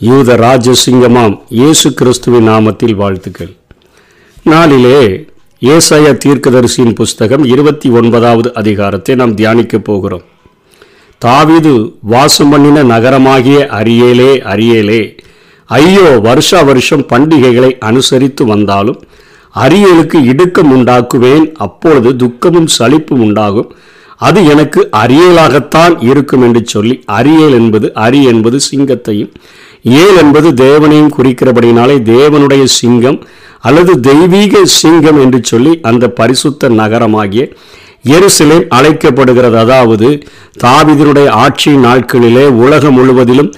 யூத ராஜசிங்கமாம் இயேசு கிறிஸ்துவின் நாமத்தில் வாழ்த்துக்கள். நாளிலே ஏசாய தீர்க்கதரிசியின் புஸ்தகம் இருபத்தி ஒன்பதாவது அதிகாரத்தை நாம் தியானிக்கப் போகிறோம். தாவிது வாசம் பண்ணின நகரமாகிய அரியலே அரியலே ஐயோ வருஷா வருஷம் பண்டிகைகளை அனுசரித்து வந்தாலும் அரியலுக்கு இடுக்கம் உண்டாக்குவேன் அப்பொழுது துக்கமும் சலிப்பும் உண்டாகும். அது எனக்கு அரியலாகத்தான் இருக்கும் என்று சொல்லி அரியல் என்பது அரி என்பது சிங்கத்தையும் ஏல் என்பது தேவனையும் குறிக்கிறபடினாலே தேவனுடைய சிங்கம் அல்லது தெய்வீக சிங்கம் என்று சொல்லி அந்த பரிசுத்த நகரமாகிய எருசலேம் அழைக்கப்படுகிறது. அதாவது தாவிதனுடைய ஆட்சி நாட்களிலே உலகம் முழுவதிலும்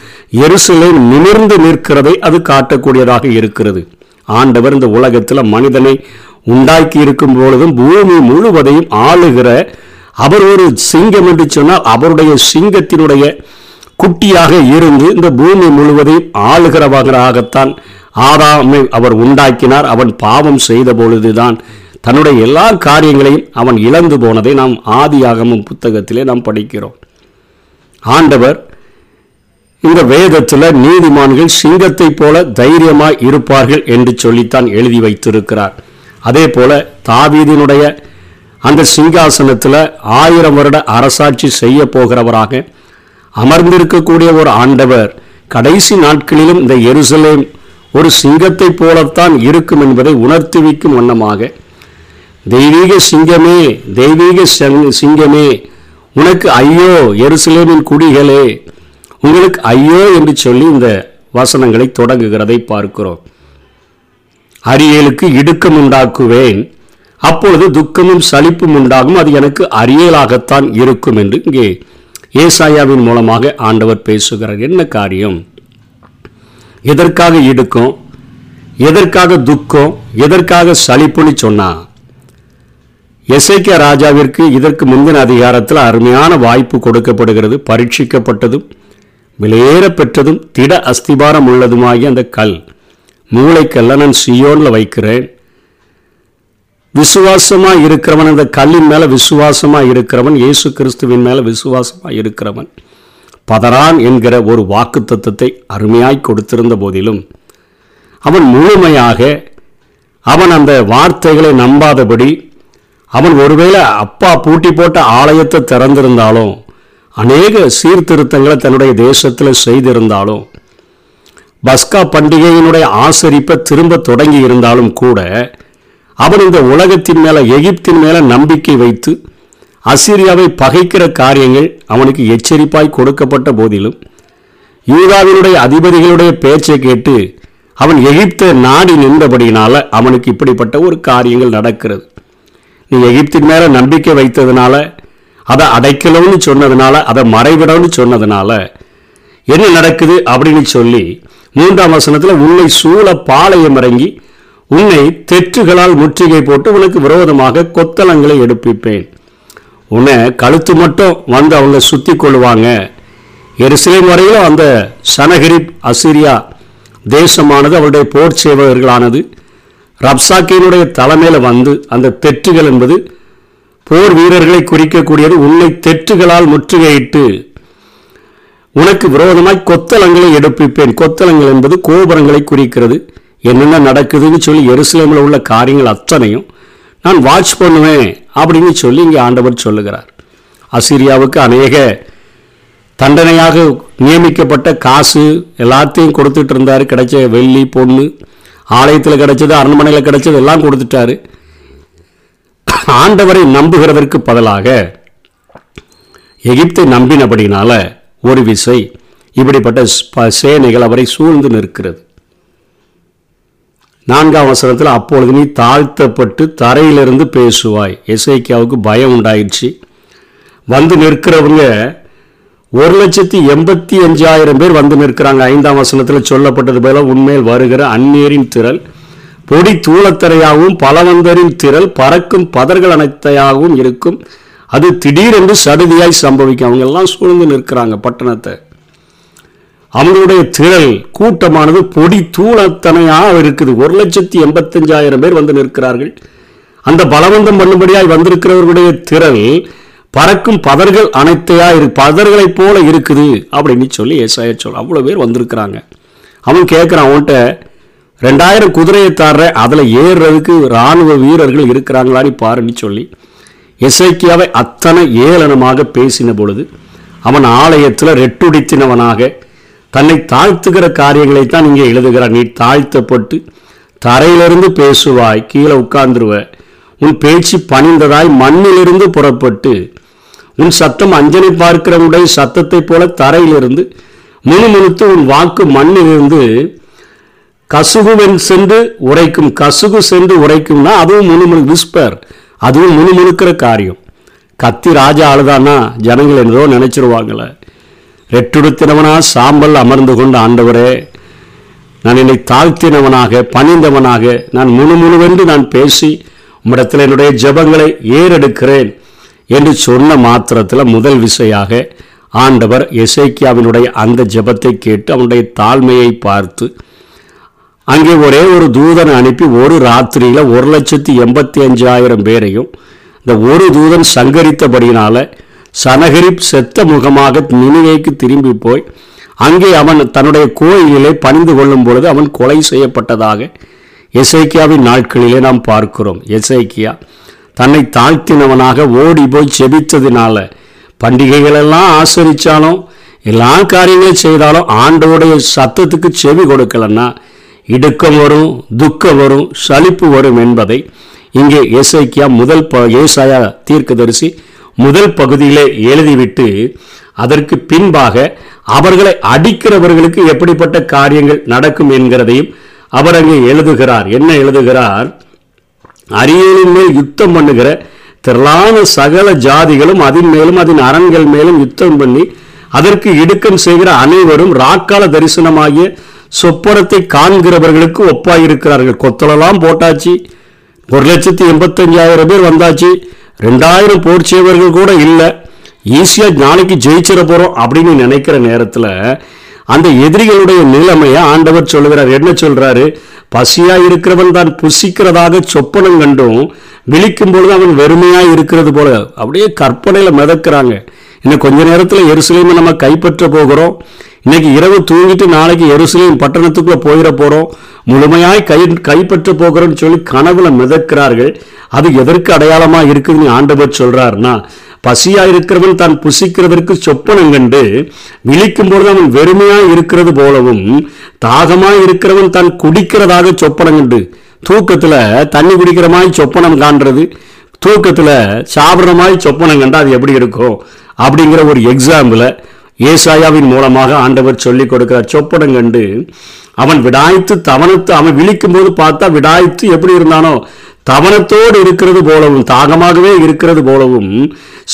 எருசலேம் நிமிர்ந்து நிற்கிறதை அது காட்டக்கூடியதாக இருக்கிறது. ஆண்டவர் இந்த உலகத்தில் மனிதனை உண்டாக்கி இருக்கும் பொழுதும் பூமி முழுவதையும் ஆளுகிற அவர் ஒரு சிங்கம் என்று சொன்னால் அவருடைய சிங்கத்தினுடைய குட்டியாக இருந்து இந்த பூமி முழுவதையும் ஆளுகிறவராகத்தான் ஆதாமை அவர் உண்டாக்கினார். அவன் பாவம் செய்த பொழுதுதான் தன்னுடைய எல்லா காரியங்களையும் அவன் இழந்து போனதை நாம் ஆதியாகமும் புத்தகத்திலே நாம் படிக்கிறோம். ஆண்டவர் இந்த வேதத்தில் நீதிமான்கள் சிங்கத்தைப் போல தைரியமாக இருப்பார்கள் என்று சொல்லித்தான் எழுதி வைத்திருக்கிறார். அதே போல தாவீதினுடைய அந்த சிங்காசனத்தில் ஆயிரம் வருட அரசாட்சி செய்ய போகிறவராக அமர்ந்திருக்கக்கூடிய ஒரு ஆண்டவர் கடைசி நாட்களிலும் இந்த எருசலேம் ஒரு சிங்கத்தைப் போலத்தான் இருக்கும் என்பதை உணர்த்தி வைக்கும் வண்ணமாக தெய்வீக சிங்கமே தெய்வீக சிங்கமே உனக்கு ஐயோ எருசலேமின் குடிகளே உங்களுக்கு ஐயோ என்று சொல்லி இந்த வசனங்களை தொடங்குகிறதை பார்க்கிறோம். அரியலுக்கு இடுக்கம் உண்டாக்குவேன் அப்பொழுது துக்கமும் சலிப்பும் உண்டாகும் அது எனக்கு அரியலாகத்தான் இருக்கும் என்று இங்கே ஏசாயாவின் மூலமாக ஆண்டவர் பேசுகிறார். என்ன காரியம்? எதற்காக இடுக்கம்? எதற்காக துக்கம்? எதற்காக சலிப்புன்னு சொன்னா எசேக்கியா ராஜாவிற்கு இதற்கு முந்தின அதிகாரத்தில் அருமையான வாய்ப்பு கொடுக்கப்படுகிறது. பரீட்சிக்கப்பட்டதும் விலையேற பெற்றதும் திட அஸ்திபாரம் உள்ளதுமாகிய அந்த கல் மூளைக்கல்ல நான் சியோனில் வைக்கிறேன். விசுவாசமா இருக்கிறவன் அந்த கல்லின் மேல விசுவாசமா இருக்கிறவன் இயேசு கிறிஸ்துவின் மேல விசுவாசமா இருக்கிறவன். பதறான் என்கிற ஒரு வாக்கு தத்துவத்தை அருமையாய் கொடுத்திருந்த போதிலும் அவன் முழுமையாக அவன் அந்த வார்த்தைகளை நம்பாதபடி அவன் ஒருவேளை அப்பா பூட்டி போட்ட ஆலயத்தை திறந்திருந்தாலும் அநேக சீர்திருத்தங்களை தன்னுடைய தேசத்தில் செய்திருந்தாலும் பஸ்கா பண்டிகையினுடைய ஆசரிப்பை திரும்ப தொடங்கி இருந்தாலும் கூட அவன் இந்த உலகத்தின் மேல எகிப்தின் மேல நம்பிக்கை வைத்து அசிரியாவை பகைக்கிற காரியங்கள் அவனுக்கு எச்சரிப்பாய் கொடுக்கப்பட்ட போதிலும் யூதாவினுடைய அதிபதிகளுடைய பேச்சை கேட்டு அவன் எகிப்தை நாடி நின்றபடியினால அவனுக்கு இப்படிப்பட்ட ஒரு காரியங்கள் நடக்கிறது. நீ எகிப்தின் மேல நம்பிக்கை வைத்ததுனால அதை அடைக்கலம்னு சொன்னதுனால அதை மறைவிடம்னு சொன்னதுனால என்ன நடக்குது அப்படின்னு சொல்லி மூன்றாம் வசனத்தில் உன்னை சூழ பாளையம் இறங்கி உன்னை தெற்றுகளால் முற்றுகை போட்டு உனக்கு விரோதமாக கொத்தளங்களை எடுப்பிப்பேன். உன்னை கழுத்து மட்டும் வந்து அவங்க சுத்தி கொள்ளுவாங்க. எருசலேம் வரையிலும் அந்த சனகிரிப் அசிரியா தேசமானது அவருடைய போர் சேவகர்களானது. ரப்சாக்கியினுடைய தலைமையில் வந்து அந்த தெற்றுகள் என்பது போர் வீரர்களை குறிக்கக்கூடியது. உன்னை தெற்றுகளால் முற்றுகையிட்டு உனக்கு விரோதமாய் கொத்தலங்களை எடுப்பிப்பேன். கொத்தலங்கள் என்பது கோபுரங்களை குறிக்கிறது. என்னென்ன நடக்குதுன்னு சொல்லி எருசலேமில் உள்ள காரியங்கள் அத்தனையும் நான் வாட்ச் பண்ணுவேன் அப்படின்னு சொல்லி இங்கே ஆண்டவர் சொல்லுகிறார். அசிரியாவுக்கு அநேக தண்டனையாக நியமிக்கப்பட்ட காசு எல்லாத்தையும் கொடுத்துட்டு இருந்தார். கிடைச்ச வெள்ளி பொண்ணு ஆலயத்தில் கிடைச்சது அரண்மனையில் கிடைச்சது எல்லாம் கொடுத்துட்டாரு. ஆண்டவரை நம்புகிறதற்கு பதிலாக எகிப்தை நம்பினபடினால ஒரு விசை இப்படிப்பட்ட சேனைகள் அவரை சூழ்ந்து நிற்கிறது. நான்காம் வசனத்தில் அப்பொழுது நீ தாழ்த்தப்பட்டு தரையிலிருந்து பேசுவாய். எஸ்ஐக்கியாவுக்கு பயம் உண்டாயிடுச்சு. வந்து நிற்கிறவங்க ஒரு லட்சத்தி எண்பத்தி அஞ்சாயிரம் பேர் வந்து நிற்கிறாங்க. ஐந்தாம் வசனத்தில் சொல்லப்பட்டது போல உண்மையில் வருகிற அந்நீரின் திரள் பொடி தூளத்தரையாகவும் பலவந்தரின் திரள் பறக்கும் பதர்கள் அனைத்தையாகவும் இருக்கும். அது திடீரென்று சடுதியாய் சம்பவிக்கும். அவங்க எல்லாம் சூழ்ந்து நிற்கிறாங்க பட்டணத்தை. அவங்களுடைய திரள் கூட்டமானது பொடி தூளத்தனையாக இருக்குது. ஒரு லட்சத்தி எண்பத்தஞ்சாயிரம் பேர் வந்து நிற்கிறார்கள். அந்த பலவந்தம் பண்ணும்படியாய் வந்திருக்கிறவர்களுடைய திரள் பறக்கும் பதர்கள் அனைத்தையா இரு பதர்களைப் போல இருக்குது அப்படின்னு சொல்லி ஏசாய சொல் அவ்வளோ பேர் வந்திருக்கிறாங்க. அவன் கேட்குறான் அவன்கிட்ட ரெண்டாயிரம் குதிரையை தாடுற அதில் ஏறுறதுக்கு இராணுவ வீரர்கள் இருக்கிறாங்களான்னு பாருன்னு சொல்லி எசைக்கியாவை அத்தனை ஏளனமாக பேசின பொழுது அவன் ஆலயத்தில் ரெட்டுடித்தினவனாக தன்னை தாழ்த்துகிற காரியங்களைத்தான் இங்கே எழுதுகிறார். நீ தாழ்த்தப்பட்டு தரையிலிருந்து பேசுவாய் கீழே உட்கார்ந்துருவ. உன் பேச்சு பணிந்ததாய் மண்ணிலிருந்து புறப்பட்டு உன் சத்தம் அஞ்சனை பார்க்கிறவனுடைய சத்தத்தைப் போல தரையிலிருந்து முணுமுணுத்து உன் வாக்கு மண்ணிலிருந்து கசுகுவென் சென்று உரைக்கும். கசுகு சென்று உரைக்கும்னா அதுவும் முணுமுணு விஸ்பர் அதுவும் முணுமுணுக்கிற காரியம். கத்தி ராஜா அழுதானா ஜனங்கள் என்னதோ நினைச்சிருவாங்கள. ரெட்டுடுத்தினவனா சாம்பல் அமர்ந்து கொண்ட ஆண்டவரே நான் என்னை தாழ்த்தினவனாக பணிந்தவனாக நான் முணுமுணுவென்று நான் பேசி உம்மிடத்தில் என்னுடைய ஜெபங்களை ஏறெடுக்கிறேன் என்று சொன்ன மாத்திரத்தில் முதல் விசையாக ஆண்டவர் எசைக்கியாவினுடைய அந்த ஜபத்தை கேட்டு அவனுடைய தாழ்மையை பார்த்து அங்கே ஒரே ஒரு தூதனை அனுப்பி ஒரு ராத்திரியில ஒரு லட்சத்தி எண்பத்தி அஞ்சாயிரம் பேரையும் இந்த ஒரு தூதன் சங்கரித்தபடியினால சனகரிப் செத்த முகமாக நினைவேக்கு திரும்பி போய் அங்கே அவன் தன்னுடைய கோயிலிலே பணிந்து கொள்ளும் பொழுது அவன் கொலை செய்யப்பட்டதாக எசைக்கியாவின் நாட்களிலே நாம் பார்க்கிறோம். எசைக்கியா தன்னை தாழ்த்தினவனாக ஓடி போய் செபித்ததினால பண்டிகைகளெல்லாம் ஆசரித்தாலும் எல்லா காரியங்களும் செய்தாலும் ஆண்டோடைய சத்தத்துக்கு செவி கொடுக்கலன்னா இடுக்கம் வரும் துக்கம் வரும் சலிப்பு வரும் என்பதை இங்கே ஏசைக்கியா முதல் ப ஏசாயா தீர்க்கதரிசி முதல் பகுதியிலே எழுதிவிட்டு அதற்கு பின்பாக அவர்களை அடிக்கிறவர்களுக்கு எப்படிப்பட்ட காரியங்கள் நடக்கும் என்கிறதையும் அவர் அங்கே எழுதுகிறார். என்ன எழுதுகிறார்? அரியலின் மேல் யுத்தம் பண்ணுகிற திரளான சகல ஜாதிகளும் அதன் மேலும் அதன் அரண்கள் மேலும் யுத்தம் பண்ணி அதற்கு இடுக்கம் செய்கிற அனைவரும் ராக்கால தரிசனமாகிய சொப்பனத்தை காண்கிறவர்களுக்கு ஒப்பாயிருக்கிறார்கள். கொத்தலெல்லாம் போட்டாச்சு. ஒரு லட்சத்தி எண்பத்தஞ்சாயிரம் பேர் வந்தாச்சு. ரெண்டாயிரம் போர் செய்வர்கள் கூட இல்லை. ஈஸியாக நாளைக்கு ஜெயிச்சிட போகிறோம் அப்படின்னு நினைக்கிற நேரத்தில் அந்த எதிரிகளுடைய நிலைமையை ஆண்டவர் சொல்கிறார் என்ன சொல்கிறாரு பசியாக இருக்கிறவன் தான் புசிக்கிறதாக சொப்பனம் கண்டும் விழிக்கும் பொழுது அவன் வெறுமையாக இருக்கிறது போல. அப்படியே கற்பனையில் மிதக்கிறாங்க. இன்னும் கொஞ்ச நேரத்தில் எருசலேமை நம்ம கைப்பற்ற போகிறோம். இன்னைக்கு இரவு தூங்கிட்டு நாளைக்கு எருசலேம் பட்டணத்துக்குள்ள போயிட போறோம். முழுமையாய் கை கைப்பற்ற போகிறோம்னு சொல்லி கனவுல மிதக்கிறார்கள். அது எதற்கு அடையாளமா இருக்குதுன்னு ஆண்டவர் சொல்றாருன்னா பசியா இருக்கிறவன் தான் புசிக்கிறதற்கு சொப்பனம் கண்டு விழிக்கும் பொழுது அவன் வெறுமையா இருக்கிறது போலவும் தாகமா இருக்கிறவன் தான் குடிக்கிறதாக சொப்பனம் கண்டு தூக்கத்துல தண்ணி குடிக்கிற மாதிரி சொப்பனம் காண்றது தூக்கத்துல சாப்பிட்ற மாதிரி சொப்பனம் கண்டா அது எப்படி இருக்கும் அப்படிங்கிற ஒரு எக்ஸாம்பிளை ஏசாயாவின் மூலமாக ஆண்டவர் சொல்லி கொடுக்கிறார் சொப்பனம் கண்டு அவன் விடாய்த்து தவனத்து அவன் விழிக்கும் போது பார்த்தா விடாய்த்து எப்படி இருந்தானோ தவனத்தோடு இருக்கிறது போலவும் தாகமாகவே இருக்கிறது போலவும்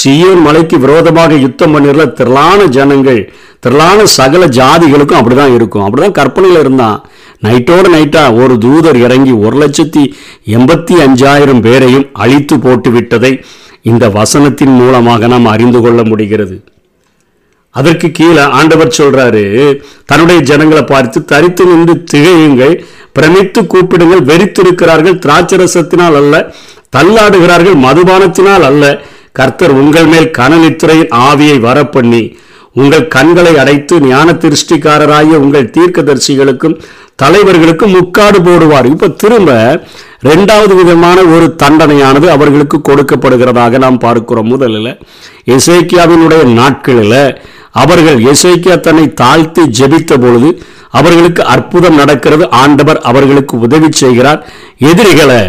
சியோன் மலைக்கு விரோதமாக யுத்தம் பண்ணிருந்த திரளான ஜனங்கள் திரளான சகல ஜாதிகளுக்கும் அப்படிதான் இருக்கும். அப்படிதான் கற்பனையில் இருந்தான் நைட்டோடு நைட்டா ஒரு தூதர் இறங்கி ஒரு லட்சத்தி எண்பத்தி அஞ்சாயிரம் பேரையும் அழித்து போட்டு விட்டதை இந்த வசனத்தின் மூலமாக நாம் அறிந்து கொள்ள முடிகிறது. அதற்கு கீழே ஆண்டவர் சொல்றாரு தன்னுடைய ஜனங்களை பார்த்து தரித்து நின்று திகையுங்கள் பிரமித்து கூப்பிடுங்கள் வெறித்திருக்கிறார்கள் திராட்சரசத்தினால் அல்ல தள்ளாடுகிறார்கள் மதுபானத்தினால் அல்ல. கர்த்தர் உங்கள் மேல் கனநித்திரையின் ஆவியை வரப்பண்ணி உங்கள் கண்களை அடைத்து ஞான திருஷ்டிக்காரராகிய உங்கள் தீர்க்கதரிசிகளுக்கும் தலைவர்களுக்கும் முக்காடு போடுவார். இப்ப திரும்ப ரெண்டாவது விதமான ஒரு தண்டனையானது அவர்களுக்கு கொடுக்கப்படுகிறதாக நாம் பார்க்கிறோம் முதலில். இசைக்கியாவினுடைய நாட்களில் அவர்கள் எசேக்கியா தன்னை தாழ்த்தி ஜெபித்த பொழுது அவர்களுக்கு அற்புதம் நடக்கிறது. ஆண்டவர் அவர்களுக்கு உதவி செய்கிறார். எதிரிகளை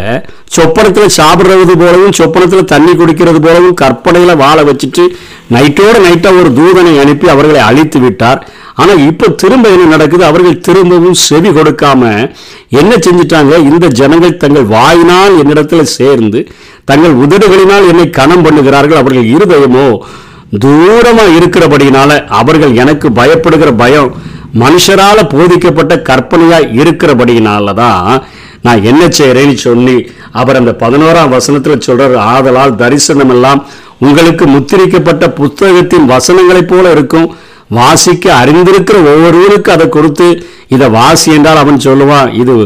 சொப்பனத்தில் சாப்பிடுறது போலவும் சொப்பனத்தில் தண்ணி குடிக்கிறது போலவும் கற்பனையில் வாழ வச்சுட்டு நைட்டோடு நைட்டாக ஒரு தூதனை அனுப்பி அவர்களை அழித்து விட்டார். ஆனால் இப்போ திரும்ப என்ன நடக்குது? அவர்கள் திரும்பவும் செவி கொடுக்காம என்ன செஞ்சிட்டாங்க? இந்த ஜனங்கள் தங்கள் வாயினால் என்னிடத்தில் சேர்ந்து தங்கள் உதடுகளினால் என்னை கணம் பண்ணுகிறார்கள். அவர்கள் இருதயமோ தூரமாக இருக்கிறபடினால அவர்கள் எனக்கு பயப்படுகிற பயம் மனுஷரால் போதிக்கப்பட்ட கற்பனையாக இருக்கிறபடினால தான் நான் என்ன செய்கிறேன்னு சொல்லி அவர் அந்த பதினோராம் வசனத்தில் சொல்கிறார் ஆதலால் தரிசனம் எல்லாம் உங்களுக்கு முத்திரிக்கப்பட்ட புத்தகத்தின் வசனங்களைப் போல இருக்கும். வாசிக்க அறிந்திருக்கிற ஒவ்வொருவருக்கு அதை கொடுத்து இதை வாசி என்றால் அவன் சொல்லுவான் இது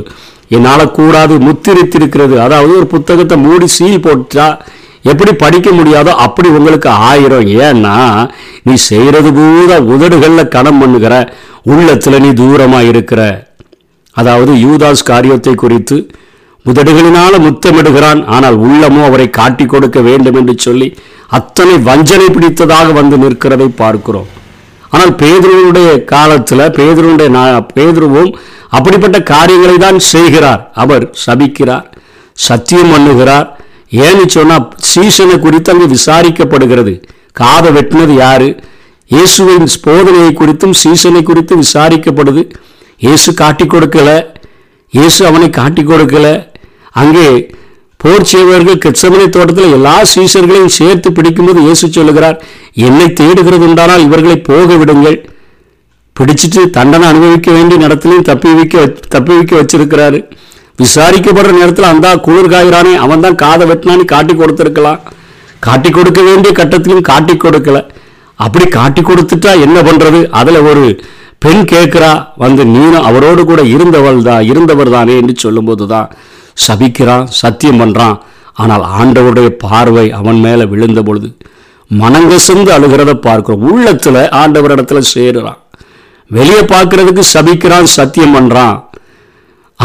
என்னால் கூடாது முத்திரித்திருக்கிறது. அதாவது ஒரு புத்தகத்தை மூடி சீல் போட்டா எப்படி படிக்க முடியாதோ அப்படி உங்களுக்கு ஆயிரும். ஏன்னா நீ செய்யறது பூரா உதடுகளில் கணம் பண்ணுகிற உள்ளத்தில் நீ தூரமாக இருக்கிற. அதாவது யூதாஸ் காரியத்தை குறித்து உதடுகளினால முத்தமிடுகிறான் ஆனால் உள்ளமோ அவரை காட்டிக் கொடுக்க வேண்டும் என்று சொல்லி அத்தனை வஞ்சனை பிடித்ததாக வந்து நிற்கிறதை பார்க்கிறோம். ஆனால் பேதுருவனுடைய காலத்தில் பேதுருடைய பேதுருவும் அப்படிப்பட்ட காரியங்களை தான் செய்கிறார். அவர் சபிக்கிறார் சத்தியம் பண்ணுகிறார் ஏன்னு சொன்னால் சீசனை குறித்து அங்கு விசாரிக்கப்படுகிறது. காதை வெட்டினது யாரு? இயேசுவின் போதனையை குறித்தும் சீசனை குறித்து விசாரிக்கப்படுது. இயேசு காட்டி கொடுக்கல. இயேசு அவனை காட்டி கொடுக்கல. அங்கே போர் செய்வர்கள் கெச்சமனை தோட்டத்தில் எல்லா சீசர்களையும் சேர்த்து பிடிக்கும்போது இயேசு சொல்லுகிறார் என்னை தேடுகிறது உண்டானால் இவர்களை போக விடுங்கள். பிடிச்சிட்டு தண்டனை அனுபவிக்க வேண்டிய நடத்திலையும் தப்பி வைக்க தப்பி வைக்க வச்சிருக்கிறாரு. விசாரிக்கப்படுற நேரத்தில் அந்த குளிர்காயிறானே அவன் தான் காதை வெட்டினான்னு காட்டி கொடுத்துருக்கலாம். காட்டி கொடுக்க வேண்டிய கட்டத்திலும் காட்டி கொடுக்கல. அப்படி காட்டி கொடுத்துட்டா என்ன பண்ணுறது அதில் ஒரு பெண் கேட்குறா வந்து நீனும் அவரோடு கூட இருந்தவள் தான் இருந்தவர் தானே என்று சொல்லும்போது தான் சபிக்கிறான் சத்தியம் பண்ணுறான் ஆனால் ஆண்டவருடைய பார்வை அவன் மேலே விழுந்த பொழுது மனங்கசந்து அழுகிறத பார்க்கிறோம். ஆண்டவர் ஆண்டவரிடத்துல சேருறான். வெளியே பார்க்கறதுக்கு சபிக்கிறான் சத்தியம் பண்ணுறான்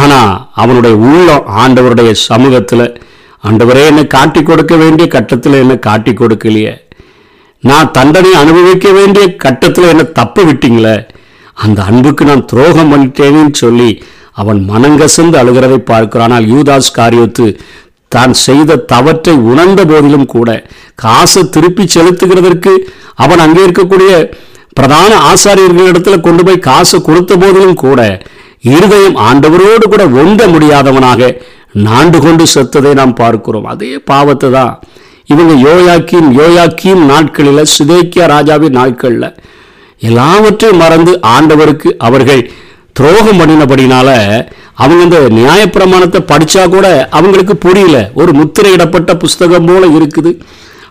ஆனால் அவனுடைய உள்ளம் ஆண்டவருடைய சமூகத்தில் ஆண்டவரே என்னை காட்டி கொடுக்க வேண்டிய கட்டத்தில் என்னை காட்டி கொடுக்கலையே. நான் தண்டனை அனுபவிக்க வேண்டிய கட்டத்தில் என்னை தப்பு விட்டீங்களே. அந்த அன்புக்கு நான் துரோகம் பண்ணிட்டேன்னு சொல்லி அவன் மனங்கசந்து அழுகிறதை பார்க்கிறான். ஆனால் யூதாஸ் காரியத்து தான் செய்த தவற்றை உணர்ந்த போதிலும் கூட காசை திருப்பி செலுத்துகிறதற்கு அவன் அங்கே இருக்கக்கூடிய பிரதான ஆசாரியர்களிடத்தில் கொண்டு போய் காசு கொடுத்த போதிலும் கூட இருதயம் ஆண்டவரோடு கூட ஒங்க முடியாதவனாக நாண்டு கொண்டு செத்ததை நாம் பார்க்கிறோம். அதே பாவத்தை தான் இவங்க யோயாக்கியும் யோயாக்கியும் நாட்களில் சுதேக்கியா ராஜாவின் நாட்களில் எல்லாவற்றையும் மறந்து ஆண்டவருக்கு அவர்கள் துரோகம் பண்ணினபடினால அவங்க இந்த நியாயப்பிரமாணத்தை படித்தா கூட அவங்களுக்கு புரியல. ஒரு முத்திரையிடப்பட்ட புஸ்தகம் போல இருக்குது.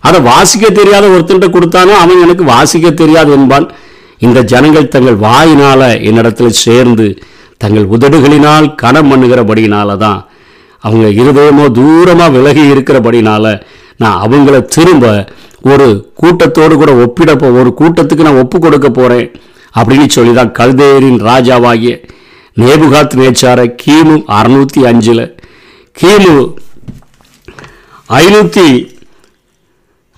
அதை வாசிக்க தெரியாத ஒருத்தன்ட்ட கொடுத்தாலும் அவன் எனக்கு வாசிக்க தெரியாது என்பான். இந்த ஜனங்கள் தங்கள் வாயினால் என்னிடத்தில் சேர்ந்து தங்கள் உதடுகளினால் கணம் பண்ணுகிறபடினால தான் அவங்க இருதயமோ தூரமாக விலகி இருக்கிறபடினால நான் அவங்கள திரும்ப ஒரு கூட்டத்தோடு கூட ஒப்பிட போ ஒரு கூட்டத்துக்கு நான் ஒப்பு கொடுக்க போகிறேன் அப்படின்னு சொல்லி தான் கல்தேரின் ராஜாவாகிய நேபுகாத் நேச்சாரை கிமு அறுநூற்றி அஞ்சில். கிமு ஐநூற்றி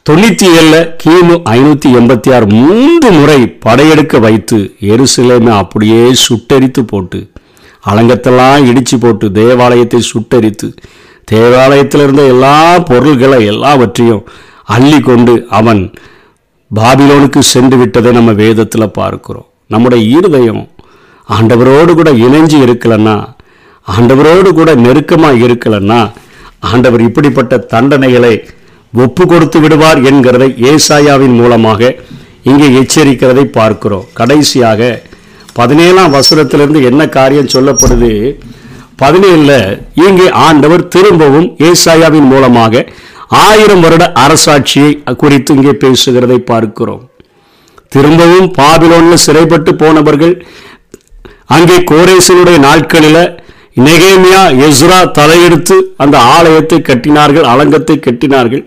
தொண்ணூற்றி ஏழில் கிமு ஐநூற்றி எண்பத்தி ஆறு மூன்று முறை படையெடுக்க வைத்து எருசலேமை அப்படியே சுட்டரித்து போட்டு அலங்கத்தெல்லாம் இடித்து போட்டு தேவாலயத்தை சுட்டரித்து தேவாலயத்தில் இருந்த எல்லா பொருள்களை எல்லாவற்றையும் அள்ளி கொண்டு அவன் பாபிலோனுக்கு சென்று விட்டதை நம்ம வேதத்தில் பார்க்கிறோம். நம்முடைய இருதயம் ஆண்டவரோடு கூட இணைஞ்சு இருக்கலன்னா ஆண்டவரோடு கூட நெருக்கமாக இருக்கலன்னா ஆண்டவர் இப்படிப்பட்ட தண்டனைகளை ஒப்பு கொடுத்து விடுவார் என்கிறதை ஏசாயாவின் மூலமாக இங்கே எச்சரிக்கிறதை பார்க்கிறோம். கடைசியாக பதினேழாம் வசனத்திலிருந்து என்ன காரியம் சொல்லப்படுது? பதினேழுல இங்கே ஆண்டவர் திரும்பவும் ஏசாயாவின் மூலமாக ஆயிரம் வருட அரசாட்சியை குறித்து இங்கே பேசுகிறதை பார்க்கிறோம். திரும்பவும் பாபிலோன்ல சிறைப்பட்டு போனவர்கள் அங்கே கோரேசனுடைய நாட்களில நெகேமியா எஸ்ரா தலையெடுத்து அந்த ஆலயத்தை கட்டினார்கள் அலங்கத்தை கட்டினார்கள்.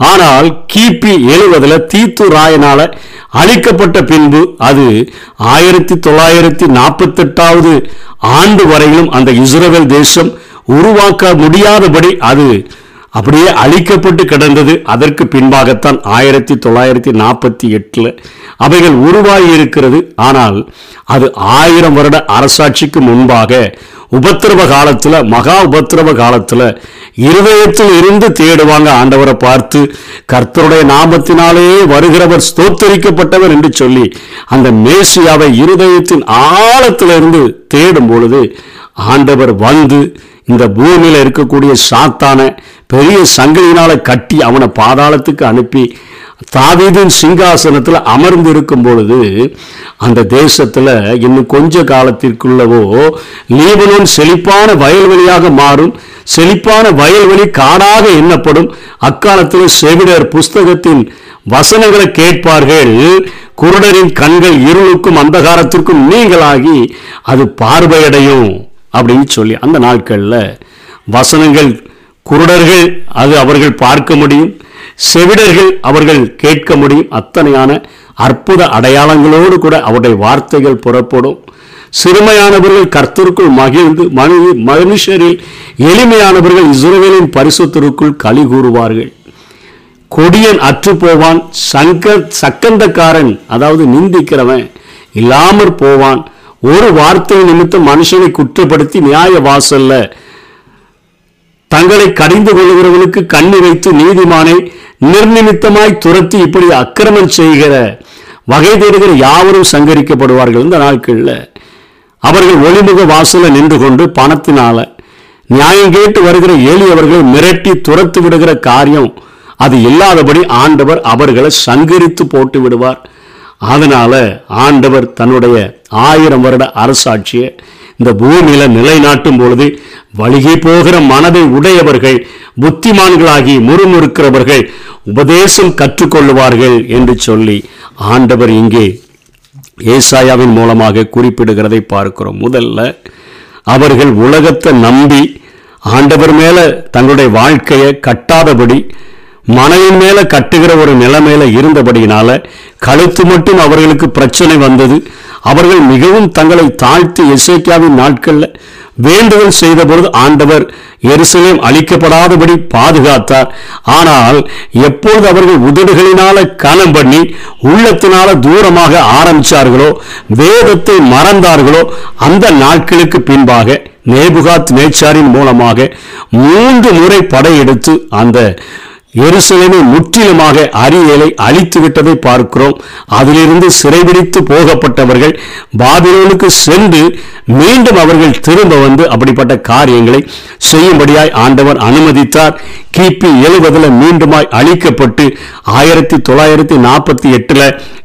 ஆனால் கிபி எழுவதில் தீத்து ராயனால அழிக்கப்பட்ட பின்பு அது ஆயிரத்தி தொள்ளாயிரத்தி நாற்பத்தி எட்டாவது ஆண்டு வரையிலும் அந்த இஸ்ரேல் தேசம் உருவாக்க முடியாதபடி அது அப்படியே அழிக்கப்பட்டு கிடந்தது. அதற்கு பின்பாகத்தான் ஆயிரத்தி தொள்ளாயிரத்தி நாற்பத்தி எட்டில் அவைகள் உருவாகி இருக்கிறது. ஆனால் அது ஆயிரம் வருட அரசாட்சிக்கு முன்பாக உபத்திரவ காலத்தில் மகா உபத்திரவ காலத்தில் இருதயத்தில் இருந்து தேடுவாங்க ஆண்டவரை பார்த்து கர்த்தருடைய நாமத்தினாலே வருகிறவர் ஸ்தோத்தரிக்கப்பட்டவர் என்று சொல்லி அந்த மேசியாவை இருதயத்தின் ஆழத்திலிருந்து தேடும் பொழுது ஆண்டவர் வந்து இந்த பூமியில் இருக்கக்கூடிய சாத்தான பெரிய சங்கிலினால் கட்டி அவனை பாதாளத்துக்கு அனுப்பி தாவீதின் சிங்காசனத்தில் அமர்ந்து இருக்கும் பொழுது அந்த தேசத்தில் இன்னும் கொஞ்ச காலத்திற்குள்ளவோ லீபனோன் செழிப்பான வயல்வெளியாக மாறும். செழிப்பான வயல்வெளி காடாக எண்ணப்படும். அக்காலத்தில் செவிடர் புஸ்தகத்தின் வசனங்களை கேட்பார்கள். குருடரின் கண்கள் இருளுக்கும் அந்தகாரத்திற்கும் நீங்களாகி அது பார்வையடையும் அப்படின்னு சொல்லி அந்த நாட்களில் வசனங்கள் குருடர்கள் அது அவர்கள் பார்க்க முடியும். செவிடர்கள் அவர்கள் கேட்க முடியும். அத்தனையான அற்புத அடையாளங்களோடு கூட அவருடைய வார்த்தைகள் புறப்படும். சிறுமையானவர்கள் கர்த்தருக்குள் மகிழ்ந்து மனு மனுஷரில் எளிமையானவர்கள் இஸ்ரவேலின் பரிசுத்திற்குள் களி கூறுவார்கள். கொடியன் அற்று போவான். சங்க சக்கந்தக்காரன் அதாவது நிந்திக்கிறவன் இல்லாமற் போவான். ஒரு வார்த்தை நிமித்தம் மனுஷனை குற்றப்படுத்தி நியாய வாசல்ல தங்களை கடிந்து கொள்கிறவர்களுக்கு கண்ணி வைத்து நீதிமானை நிர்நிமித்தமாய் துரத்தி இப்படி அக்கிரமம் செய்கிற வகை தேடுகிற யாவரும் சங்கரிக்கப்படுவார்கள் இந்த நாட்களில் அவர்கள் ஒளிமுக வாசல்ல நின்று கொண்டு பணத்தினால நியாயம் கேட்டு வருகிற ஏழியவர்கள் மிரட்டி துரத்து விடுகிற காரியம் அது இல்லாதபடி ஆண்டவர் அவர்களை சங்கரித்து போட்டு விடுவார். அதனால ஆண்டவர் தன்னுடைய ஆயிரம் வருட அரசாட்சியை இந்த பூமியில நிலைநாட்டும் பொழுது வழுகி போகிற மனதை உடையவர்கள் புத்திமான்களாகி முறுமுறுக்கிறவர்கள் உபதேசம் கற்றுக்கொள்ளுவார்கள் என்று சொல்லி ஆண்டவர் இங்கே ஏசாயாவின் மூலமாக குறிப்பிடுகிறதை பார்க்கிறோம். முதல்ல அவர்கள் உலகத்தை நம்பி ஆண்டவர் மேல தங்களுடைய வாழ்க்கையை கட்டாதபடி மனைவின் மேல கட்டுகிற ஒரு நிலைமையில இருந்தபடியினால கழுத்து மட்டும் அவர்களுக்கு பிரச்சனை வந்தது. அவர்கள் மிகவும் தங்களை தாழ்த்தி எசேக்கியாவின் நாட்களில் வேண்டுதல் செய்தபொழுது ஆண்டவர் எருசலேம் அழிக்கப்படாதபடி பாதுகாத்தார். ஆனால் எப்பொழுது அவர்கள் உதடுகளினால கனம் பண்ணி உள்ளத்தினால தூரமாக ஆரம்பித்தார்களோ வேதத்தை மறந்தார்களோ அந்த நாட்களுக்கு பின்பாக நேபுகாத் நேச்சாரின் மூலமாக மூன்று முறை படையெடுத்து அந்த எருசலேமை முற்றிலுமாக அரியலை அழித்து விட்டதை பார்க்கிறோம். அதிலிருந்து சிறைபிடித்து போகப்பட்டவர்கள் பாபிலோனுக்கு சென்று மீண்டும் அவர்கள் திரும்ப வந்து அப்படிப்பட்ட காரியங்களை செய்யும்படியாய் ஆண்டவர் அனுமதித்தார். கிபி எழுபதுல மீண்டுமாய் அழிக்கப்பட்டு ஆயிரத்தி தொள்ளாயிரத்தி நாற்பத்தி எட்டுல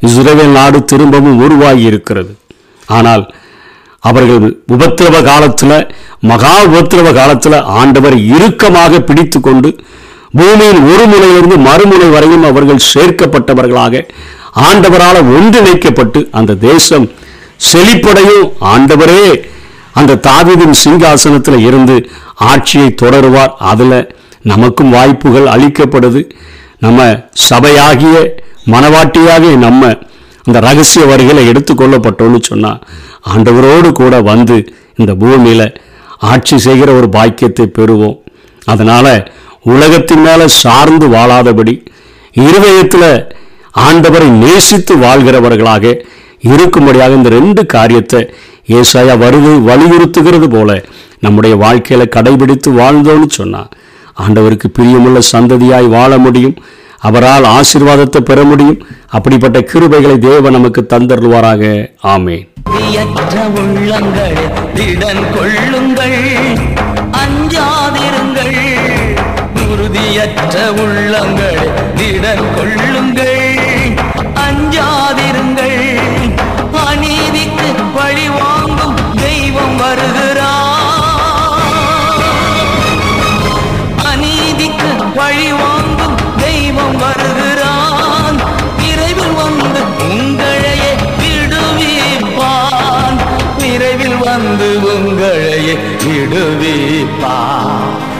இஸ்ரேல் நாடு திரும்பவும் உருவாகி இருக்கிறது ஆனால் அவர்கள் உபத்திரவ காலத்துல மகா உபத்திரவ காலத்துல ஆண்டவர் இறுக்கமாக பிடித்து கொண்டு பூமியின் ஒரு முனையிலிருந்து மறுமுனை வரையும் அவர்கள் சேர்க்கப்பட்டவர்களாக ஆண்டவரால் ஒன்றிணைக்கப்பட்டு அந்த தேசம் செழிப்படையும். ஆண்டவரே அந்த தாவிதின் சிங்காசனத்தில் இருந்து ஆட்சியை தொடருவார். அதில் நமக்கும் வாய்ப்புகள் அளிக்கப்படுது. நம்ம சபையாகிய மனவாட்டியாகிய நம்ம அந்த ரகசிய வரிகளை எடுத்துக்கொள்ளப்பட்டோம்னு சொன்னால் ஆண்டவரோடு கூட வந்து இந்த பூமியில் ஆட்சி செய்கிற ஒரு பாக்கியத்தை பெறுவோம். அதனால் உலகத்தின் மேல சார்ந்து வாழாதபடி இருதயத்தில் ஆண்டவரை நேசித்து வாழ்கிறவர்களாக இருக்கும்படியாக இந்த ரெண்டு காரியத்தை ஏசாயா வருது வலியுறுத்துகிறது போல நம்முடைய வாழ்க்கையில கடைபிடித்து வாழ்ந்தோன்னு சொன்னா ஆண்டவருக்கு பிரியமுள்ள சந்ததியாய் வாழ முடியும் அவரால் ஆசீர்வாதத்தை பெற முடியும் அப்படிப்பட்ட கிருபைகளை தேவ நமக்கு தந்தருவாராக ஆமே உள்ளங்கள் திடன் கொள்ளுங்கள் அஞ்சாதிருங்கள் உறுதியற்ற உள்ளங்கள் திடன் கொள்ளுங்கள். அஞ்சாதிருங்கள். அநீதிக்கு பழி வாங்கும் தெய்வம் வருகிறார் அநீதிக்கு பழி வாங்கும் தெய்வம் வருகிறான். விரைவில் வந்து உங்களையே விடுவிப்பான். விரைவில் வந்து உங்களையே விடுவிப்பான்.